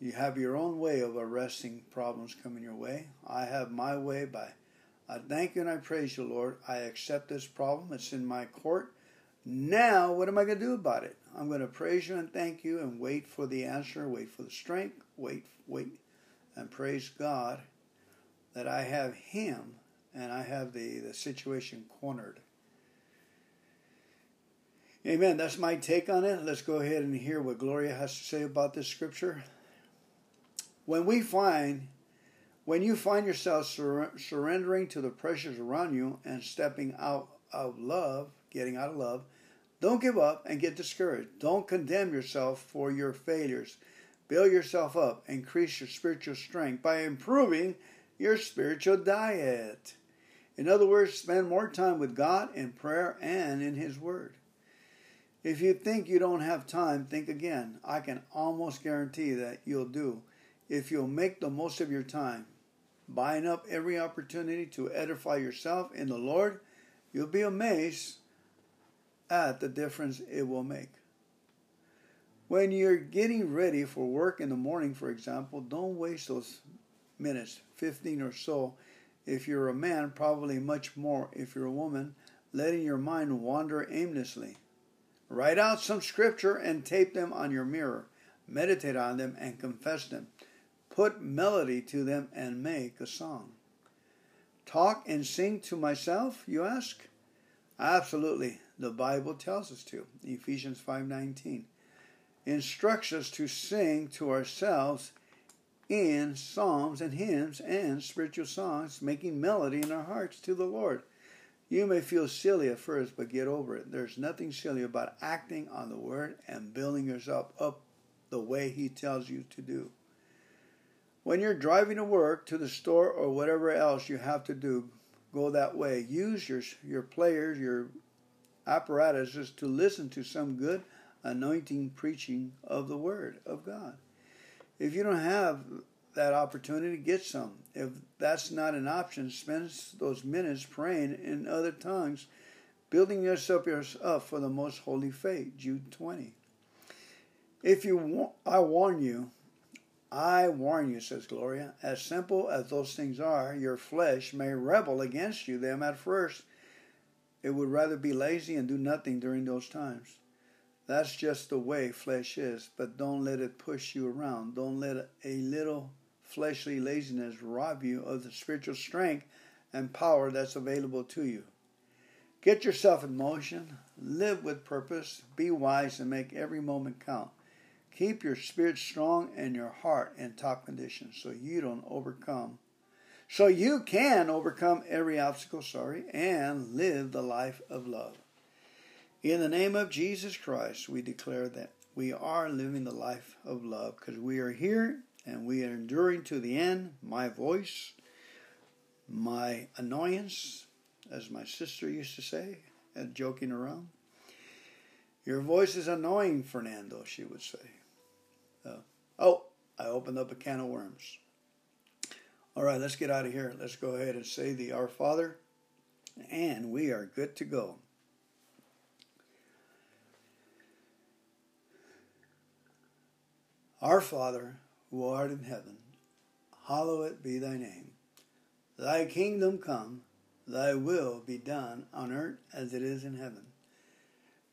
[SPEAKER 1] You have your own way of arresting problems coming your way. I have my way by I thank you and I praise you, Lord. I accept this problem. It's in my court. Now, what am I going to do about it? I'm going to praise you and thank you and wait for the answer, wait for the strength, wait, wait, and praise God that I have Him and I have the, the situation cornered. Amen. That's my take on it. Let's go ahead and hear what Gloria has to say about this scripture when we find When you find yourself sur- surrendering to the pressures around you and stepping out of love, getting out of love, don't give up and get discouraged. Don't condemn yourself for your failures. Build yourself up, increase your spiritual strength by improving your spiritual diet. In other words, spend more time with God in prayer and in His Word. If you think you don't have time, think again. I can almost guarantee that you'll do if you'll make the most of your time. Buying up every opportunity to edify yourself in the Lord, you'll be amazed at the difference it will make. When you're getting ready for work in the morning, for example, don't waste those minutes, 15 or so. If you're a man, probably much more if you're a woman, letting your mind wander aimlessly. Write out some scripture and tape them on your mirror. Meditate on them and confess them. Put melody to them and make a song. Talk and sing to myself, you ask? Absolutely. The Bible tells us to. Ephesians 5:19 instructs us to sing to ourselves in psalms and hymns and spiritual songs, making melody in our hearts to the Lord. You may feel silly at first, but get over it. There's nothing silly about acting on the word and building yourself up the way He tells you to do. When you're driving to work, to the store, or whatever else you have to do, go that way. Use your, your players, your apparatuses to listen to some good anointing preaching of the Word of God. If you don't have that opportunity, get some. If that's not an option, spend those minutes praying in other tongues, building yourself up for the most holy faith. Jude 20. If you, want, I warn you, I warn you, says Gloria, as simple as those things are, your flesh may rebel against you them at first. It would rather be lazy and do nothing during those times. That's just the way flesh is, but don't let it push you around. Don't let a little fleshly laziness rob you of the spiritual strength and power that's available to you. Get yourself in motion, live with purpose, be wise, and make every moment count. Keep your spirit strong and your heart in top condition so you don't overcome. So you can overcome every obstacle, sorry, and live the life of love. In the name of Jesus Christ, we declare that we are living the life of love because we are here and we are enduring to the end. My voice, my annoyance, as my sister used to say, and joking around. Your voice is annoying, Fernando, she would say. Uh, oh, I opened up a can of worms. All right, let's get out of here. Let's go ahead and say the Our Father, and we are good to go. Our Father, who art in heaven, hallowed be thy name. Thy kingdom come, thy will be done on earth as it is in heaven.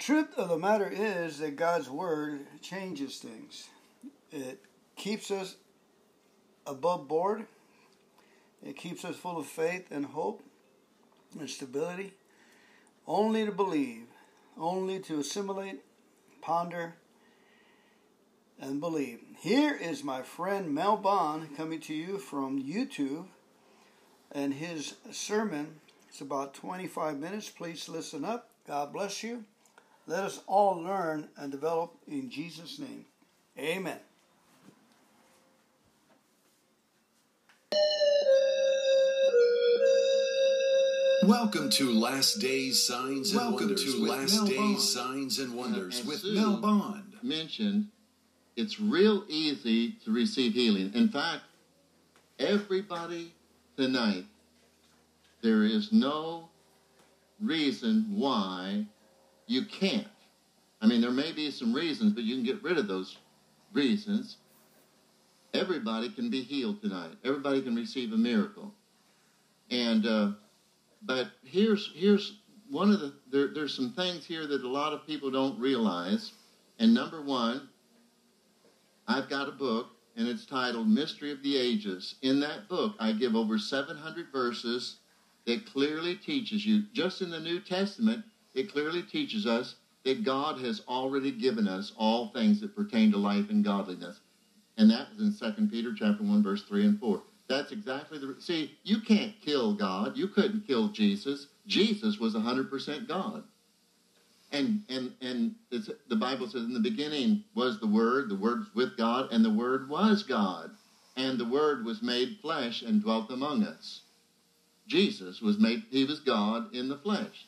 [SPEAKER 1] Truth of the matter is that God's Word changes things. It keeps us above board it keeps us full of faith and hope and stability. Only to believe, only to assimilate, ponder, and believe. Here is my friend Mel Bond coming to you from YouTube, and his sermon It's about 25 minutes. Please listen up. God bless you. Let us all learn and develop in Jesus' name. Amen.
[SPEAKER 2] Welcome to Last Days Signs and Welcome Wonders. to Last Mel Days Bond. Signs and Wonders with Sue Mel Bond.
[SPEAKER 3] Mentioned it's real easy to receive healing. In fact, everybody tonight, there is no reason why you can't. I mean, there may be some reasons, but you can get rid of those reasons. Everybody can be healed tonight. Everybody can receive a miracle. And uh, but here's here's one of the there, there's some things here that a lot of people don't realize. And number one, I've got a book and it's titled Mystery of the Ages. In that book, I give over 700 verses that clearly teaches you, just in the New Testament, it clearly teaches us that God has already given us all things that pertain to life and godliness. And that was in 2 Peter chapter 1, verse 3 and 4. That's exactly the see, you can't kill God. You couldn't kill Jesus. Jesus was 100% God. And and and the Bible says in the beginning was the Word, the Word was with God, and the Word was God, and the Word was made flesh and dwelt among us. Jesus was made; he was God in the flesh,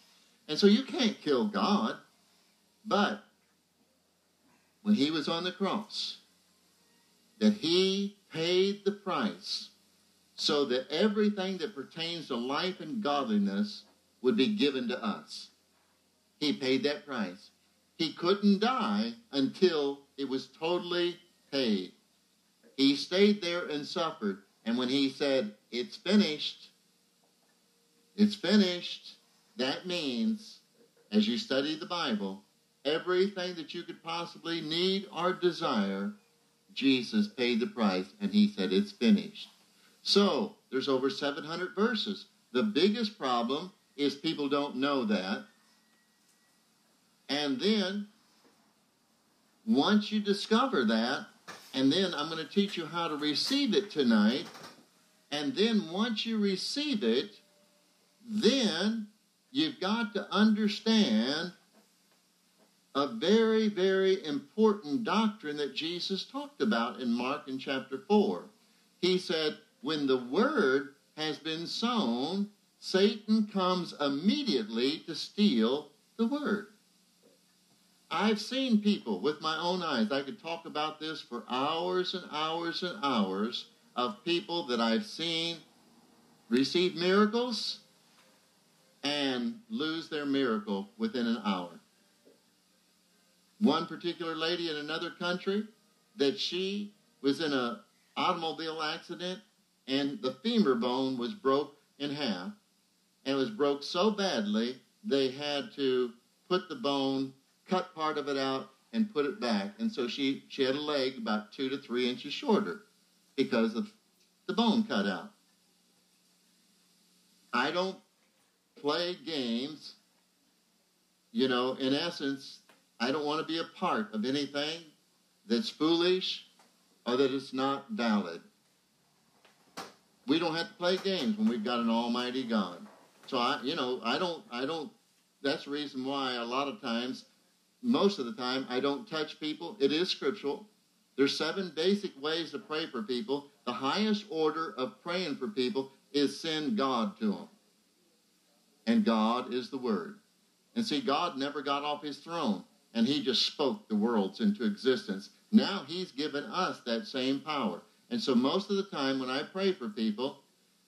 [SPEAKER 3] and so you can't kill God. But when he was on the cross, that he paid the price so that everything that pertains to life and godliness would be given to us. He paid that price. He couldn't die until it was totally paid. He stayed there and suffered. And when he said, It's finished, it's finished, that means, as you study the Bible, everything that you could possibly need or desire, Jesus paid the price and he said, It's finished. So, there's over 700 verses. The biggest problem is people don't know that. And then, once you discover that, and then I'm going to teach you how to receive it tonight. And then once you receive it, then you've got to understand a very, very important doctrine that Jesus talked about in Mark in chapter 4. He said, When the word has been sown, Satan comes immediately to steal the word. I've seen people with my own eyes. I could talk about this for hours and hours and hours of people that I've seen receive miracles and lose their miracle within an hour. One particular lady in another country that she was in an automobile accident and the femur bone was broke in half and was broke so badly they had to put the bone, cut part of it out, and put it back. And so she, she had a leg about two to three inches shorter because of the bone cut out. I don't play games. You know, in essence, I don't want to be a part of anything that's foolish or that is not valid. We don't have to play games when we've got an almighty God. So I, you know, I don't, I don't. That's the reason why a lot of times, most of the time, I don't touch people. It is scriptural. There's seven basic ways to pray for people. The highest order of praying for people is send God to them. And God is the Word. And see, God never got off his throne and he just spoke the worlds into existence. Now he's given us that same power. And so most of the time when I pray for people,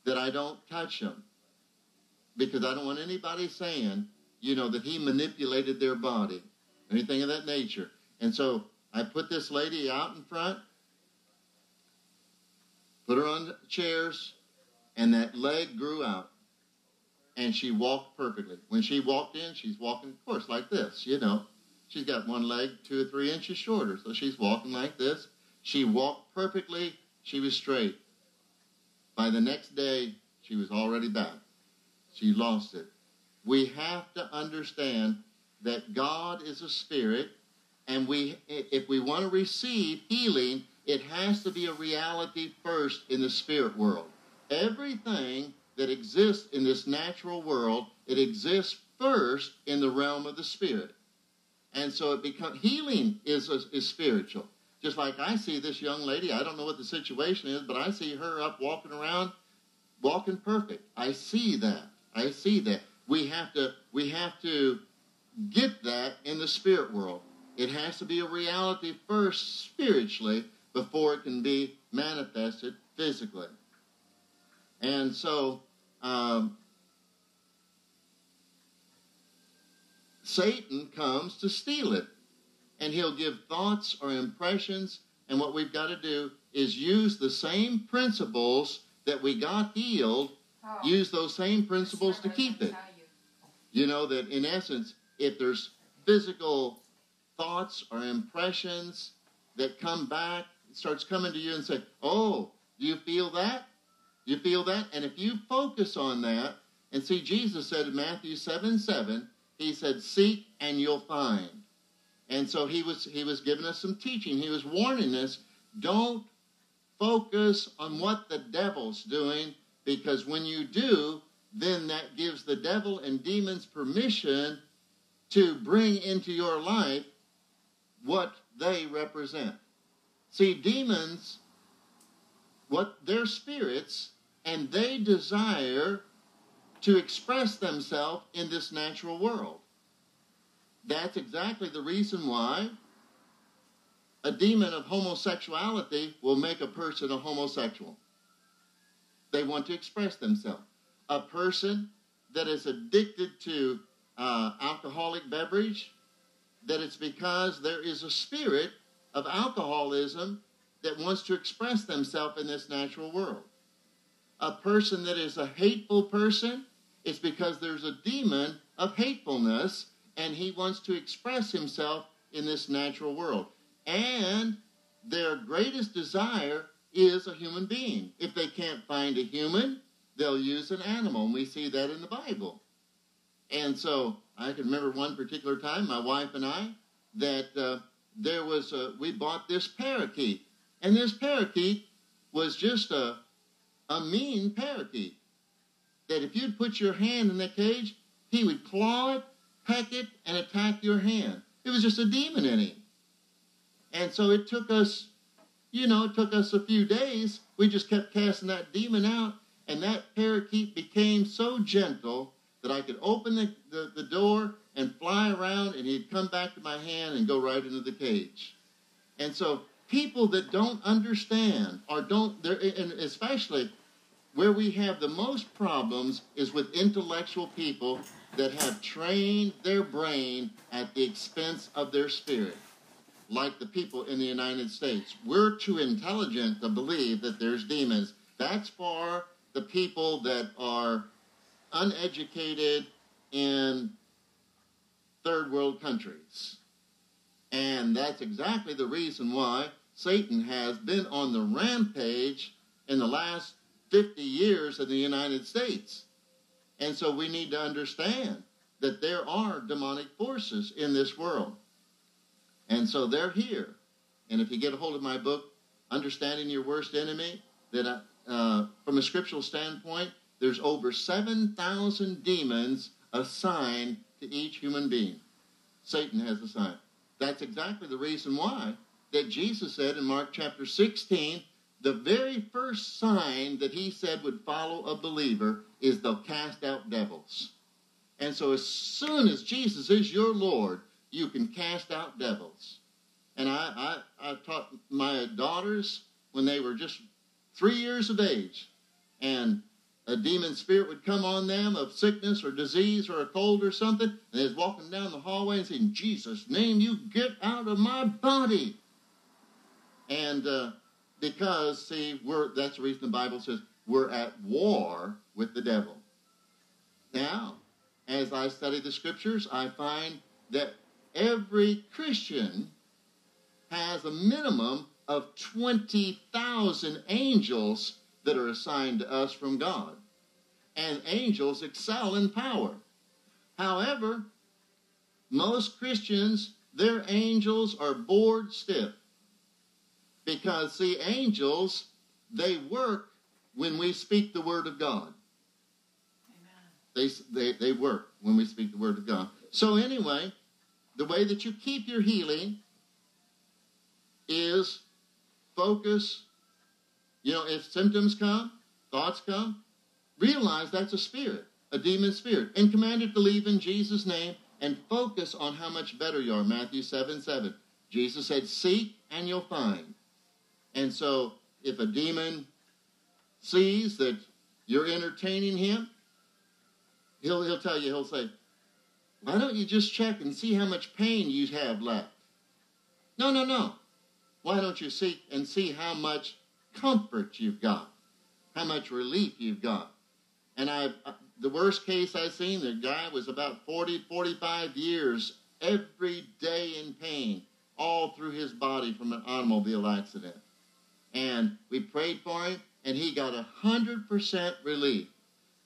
[SPEAKER 3] that I don't touch them because I don't want anybody saying, you know, that he manipulated their body, anything of that nature. And so I put this lady out in front, put her on chairs, and that leg grew out. And she walked perfectly. When she walked in, she's walking, of course, like this, you know. She's got one leg two or three inches shorter, so she's walking like this. She walked perfectly. She was straight. By the next day, she was already back. She lost it. We have to understand that God is a spirit, and we, if we want to receive healing, it has to be a reality first in the spirit world. Everything that exists in this natural world, it exists first in the realm of the spirit. And so it becomes healing is, is spiritual. Just like I see this young lady, I don't know what the situation is, but I see her up walking around, walking perfect. I see that. I see that. We have to we have to get that in the spirit world. It has to be a reality first spiritually before it can be manifested physically. And so um, Satan comes to steal it. And he'll give thoughts or impressions. And what we've got to do is use the same principles that we got healed, oh. use those same principles to keep it. You. you know, that in essence, if there's physical thoughts or impressions that come back, starts coming to you and say, Oh, do you feel that? You feel that? And if you focus on that, and see, Jesus said in Matthew 7 7, He said, Seek and you'll find. And so he was he was giving us some teaching. He was warning us, don't focus on what the devil's doing, because when you do, then that gives the devil and demons permission to bring into your life what they represent. See, demons, what they're spirits, and they desire to express themselves in this natural world. That's exactly the reason why a demon of homosexuality will make a person a homosexual. They want to express themselves. A person that is addicted to uh, alcoholic beverage, that it's because there is a spirit of alcoholism that wants to express themselves in this natural world. A person that is a hateful person, it's because there's a demon of hatefulness and he wants to express himself in this natural world. And their greatest desire is a human being. If they can't find a human, they'll use an animal. And we see that in the Bible. And so I can remember one particular time, my wife and I, that uh, there was a, we bought this parakeet, and this parakeet was just a a mean parakeet. That if you'd put your hand in the cage, he would claw it, peck it, and attack your hand. It was just a demon in him. And so it took us, you know, it took us a few days. We just kept casting that demon out, and that parakeet became so gentle that I could open the, the, the door and fly around, and he'd come back to my hand and go right into the cage. And so people that don't understand or don't, and especially where we have the most problems is with intellectual people that have trained their brain at the expense of their spirit, like the people in the United States. We're too intelligent to believe that there's demons. That's for the people that are uneducated in third world countries. And that's exactly the reason why Satan has been on the rampage in the last 50 years in the United States. And so we need to understand that there are demonic forces in this world. And so they're here. And if you get a hold of my book, Understanding Your Worst Enemy, that I, uh, from a scriptural standpoint, there's over 7,000 demons assigned to each human being. Satan has assigned. That's exactly the reason why that Jesus said in Mark chapter 16, the very first sign that he said would follow a believer is they'll cast out devils. And so as soon as Jesus is your Lord, you can cast out devils. And I, I, I taught my daughters when they were just three years of age, and a demon spirit would come on them of sickness or disease or a cold or something, and they was walking down the hallway and saying, Jesus' name, you get out of my body. And uh, because, see, we're, that's the reason the Bible says we're at war with the devil. Now, as I study the scriptures, I find that every Christian has a minimum of 20,000 angels that are assigned to us from God. And angels excel in power. However, most Christians, their angels are bored stiff. Because, see, angels, they work when we speak the word of God. They, they, they work when we speak the word of God. So, anyway, the way that you keep your healing is focus. You know, if symptoms come, thoughts come, realize that's a spirit, a demon spirit, and command it to leave in Jesus' name and focus on how much better you are. Matthew 7 7. Jesus said, Seek and you'll find. And so, if a demon sees that you're entertaining him, he'll, he'll tell you, he'll say, why don't you just check and see how much pain you have left? No, no, no. Why don't you seek and see how much comfort you've got, how much relief you've got? And I, the worst case I've seen, the guy was about 40, 45 years every day in pain, all through his body from an automobile accident. And we prayed for him, and he got a 100% relief.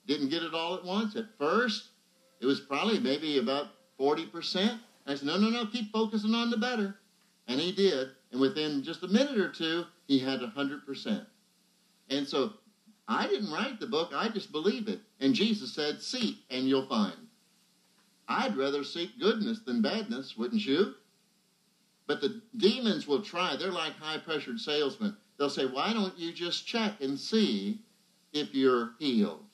[SPEAKER 3] Didn't get it all at once. At first, it was probably maybe about 40%. I said, no, no, no, keep focusing on the better. And he did. And within just a minute or two, he had 100%. And so I didn't write the book, I just believe it. And Jesus said, Seek and you'll find. I'd rather seek goodness than badness, wouldn't you? But the demons will try. They're like high pressured salesmen. They'll say, Why don't you just check and see if you're healed?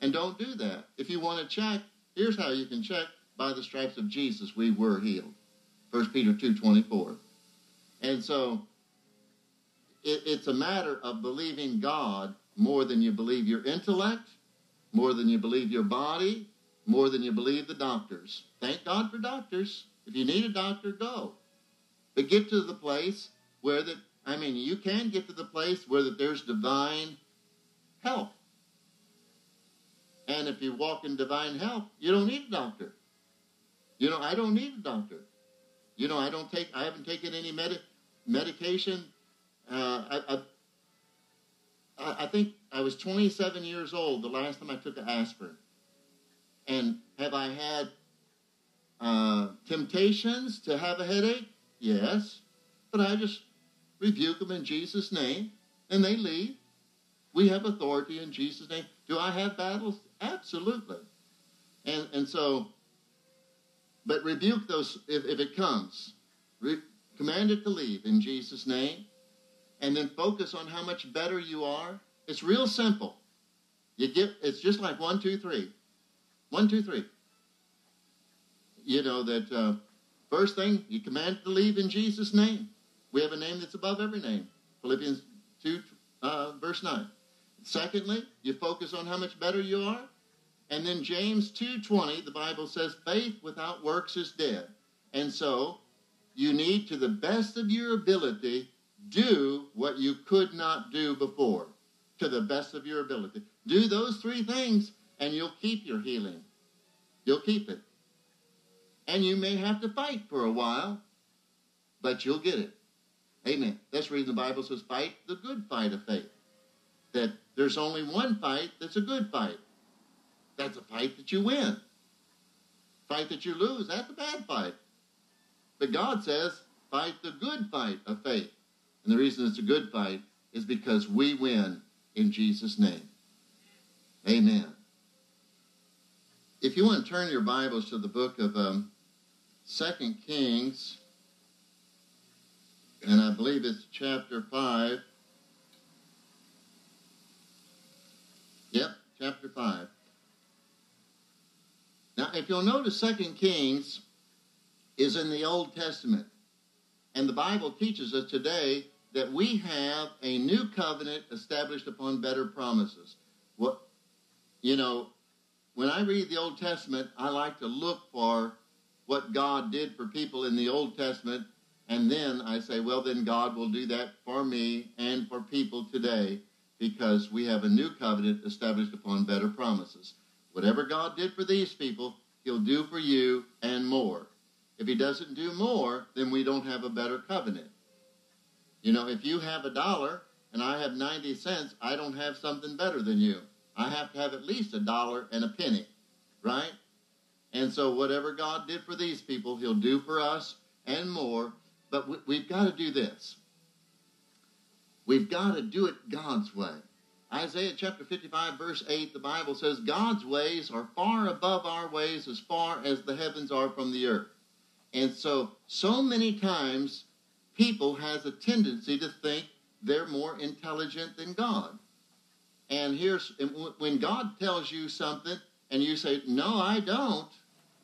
[SPEAKER 3] And don't do that. If you want to check, here's how you can check. By the stripes of Jesus, we were healed. 1 Peter 2.24. And so it, it's a matter of believing God more than you believe your intellect, more than you believe your body, more than you believe the doctors. Thank God for doctors. If you need a doctor, go. But get to the place where that I mean, you can get to the place where that there's divine help. And if you walk in divine help, you don't need a doctor. You know, I don't need a doctor. You know, I don't take, I haven't taken any medi- medication. Uh, I, I, I think I was 27 years old the last time I took an aspirin. And have I had uh, temptations to have a headache? Yes. But I just rebuke them in Jesus' name, and they leave. We have authority in Jesus' name. Do I have battles? Absolutely. And, and so, but rebuke those if, if it comes. Re, command it to leave in Jesus' name. And then focus on how much better you are. It's real simple. You get it's just like one, two, three. One, two, three. You know that uh, first thing, you command to leave in Jesus' name. We have a name that's above every name. Philippians 2, uh, verse 9. Secondly, you focus on how much better you are. And then James 2:20, the Bible says, faith without works is dead. And so, you need to the best of your ability do what you could not do before. To the best of your ability. Do those three things and you'll keep your healing. You'll keep it. And you may have to fight for a while, but you'll get it. Amen. That's the reason the Bible says fight the good fight of faith. That there's only one fight that's a good fight. That's a fight that you win. Fight that you lose, that's a bad fight. But God says, fight the good fight of faith. And the reason it's a good fight is because we win in Jesus' name. Amen. If you want to turn your Bibles to the book of um, 2 Kings, and I believe it's chapter 5. Yep, chapter 5. Now, if you'll notice, Second Kings is in the Old Testament. And the Bible teaches us today that we have a new covenant established upon better promises. What, you know, when I read the Old Testament, I like to look for what God did for people in the Old Testament and then I say, well, then God will do that for me and for people today because we have a new covenant established upon better promises. Whatever God did for these people, he'll do for you and more. If he doesn't do more, then we don't have a better covenant. You know, if you have a dollar and I have 90 cents, I don't have something better than you. I have to have at least a dollar and a penny, right? And so whatever God did for these people, he'll do for us and more but we, have got to do this. We've got to do it God's way. Isaiah chapter 55, verse 8, the Bible says, God's ways are far above our ways as far as the heavens are from the earth. And so, so many times, people has a tendency to think they're more intelligent than God. And here's when God tells you something and you say, No, I don't,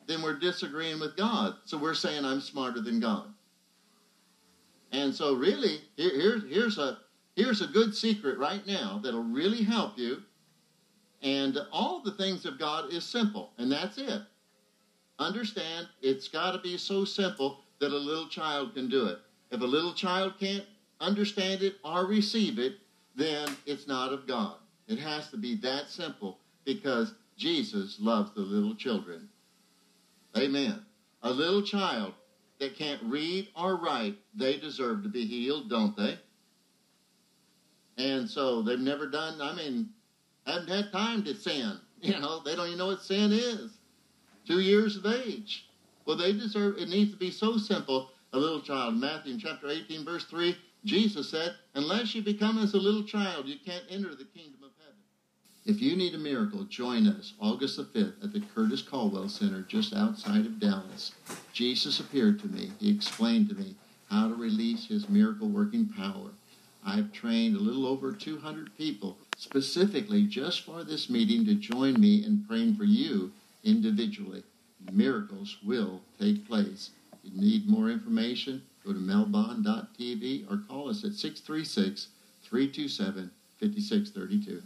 [SPEAKER 3] then we're disagreeing with God. So we're saying I'm smarter than God. And so, really, here, here, here's a here's a good secret right now that'll really help you. And all the things of God is simple, and that's it. understand it's got to be so simple that a little child can do it. If a little child can't understand it or receive it, then it's not of God. It has to be that simple because Jesus loves the little children. Amen. A little child that can't read or write, they deserve to be healed, don't they? And so they've never done, I mean, haven't had time to sin. You know, they don't even know what sin is. Two years of age. Well, they deserve, it needs to be so simple. A little child, Matthew chapter 18, verse 3, Jesus said, Unless you become as a little child, you can't enter the kingdom of heaven. If you need a miracle, join us August the 5th at the Curtis Culwell Center just outside of Dallas. Jesus appeared to me. He explained to me how to release his miracle working power. I've trained a little over 200 people specifically just for this meeting to join me in praying for you individually. Miracles will take place. If you need more information, go to melbond.tv or call us at 636 327 5632.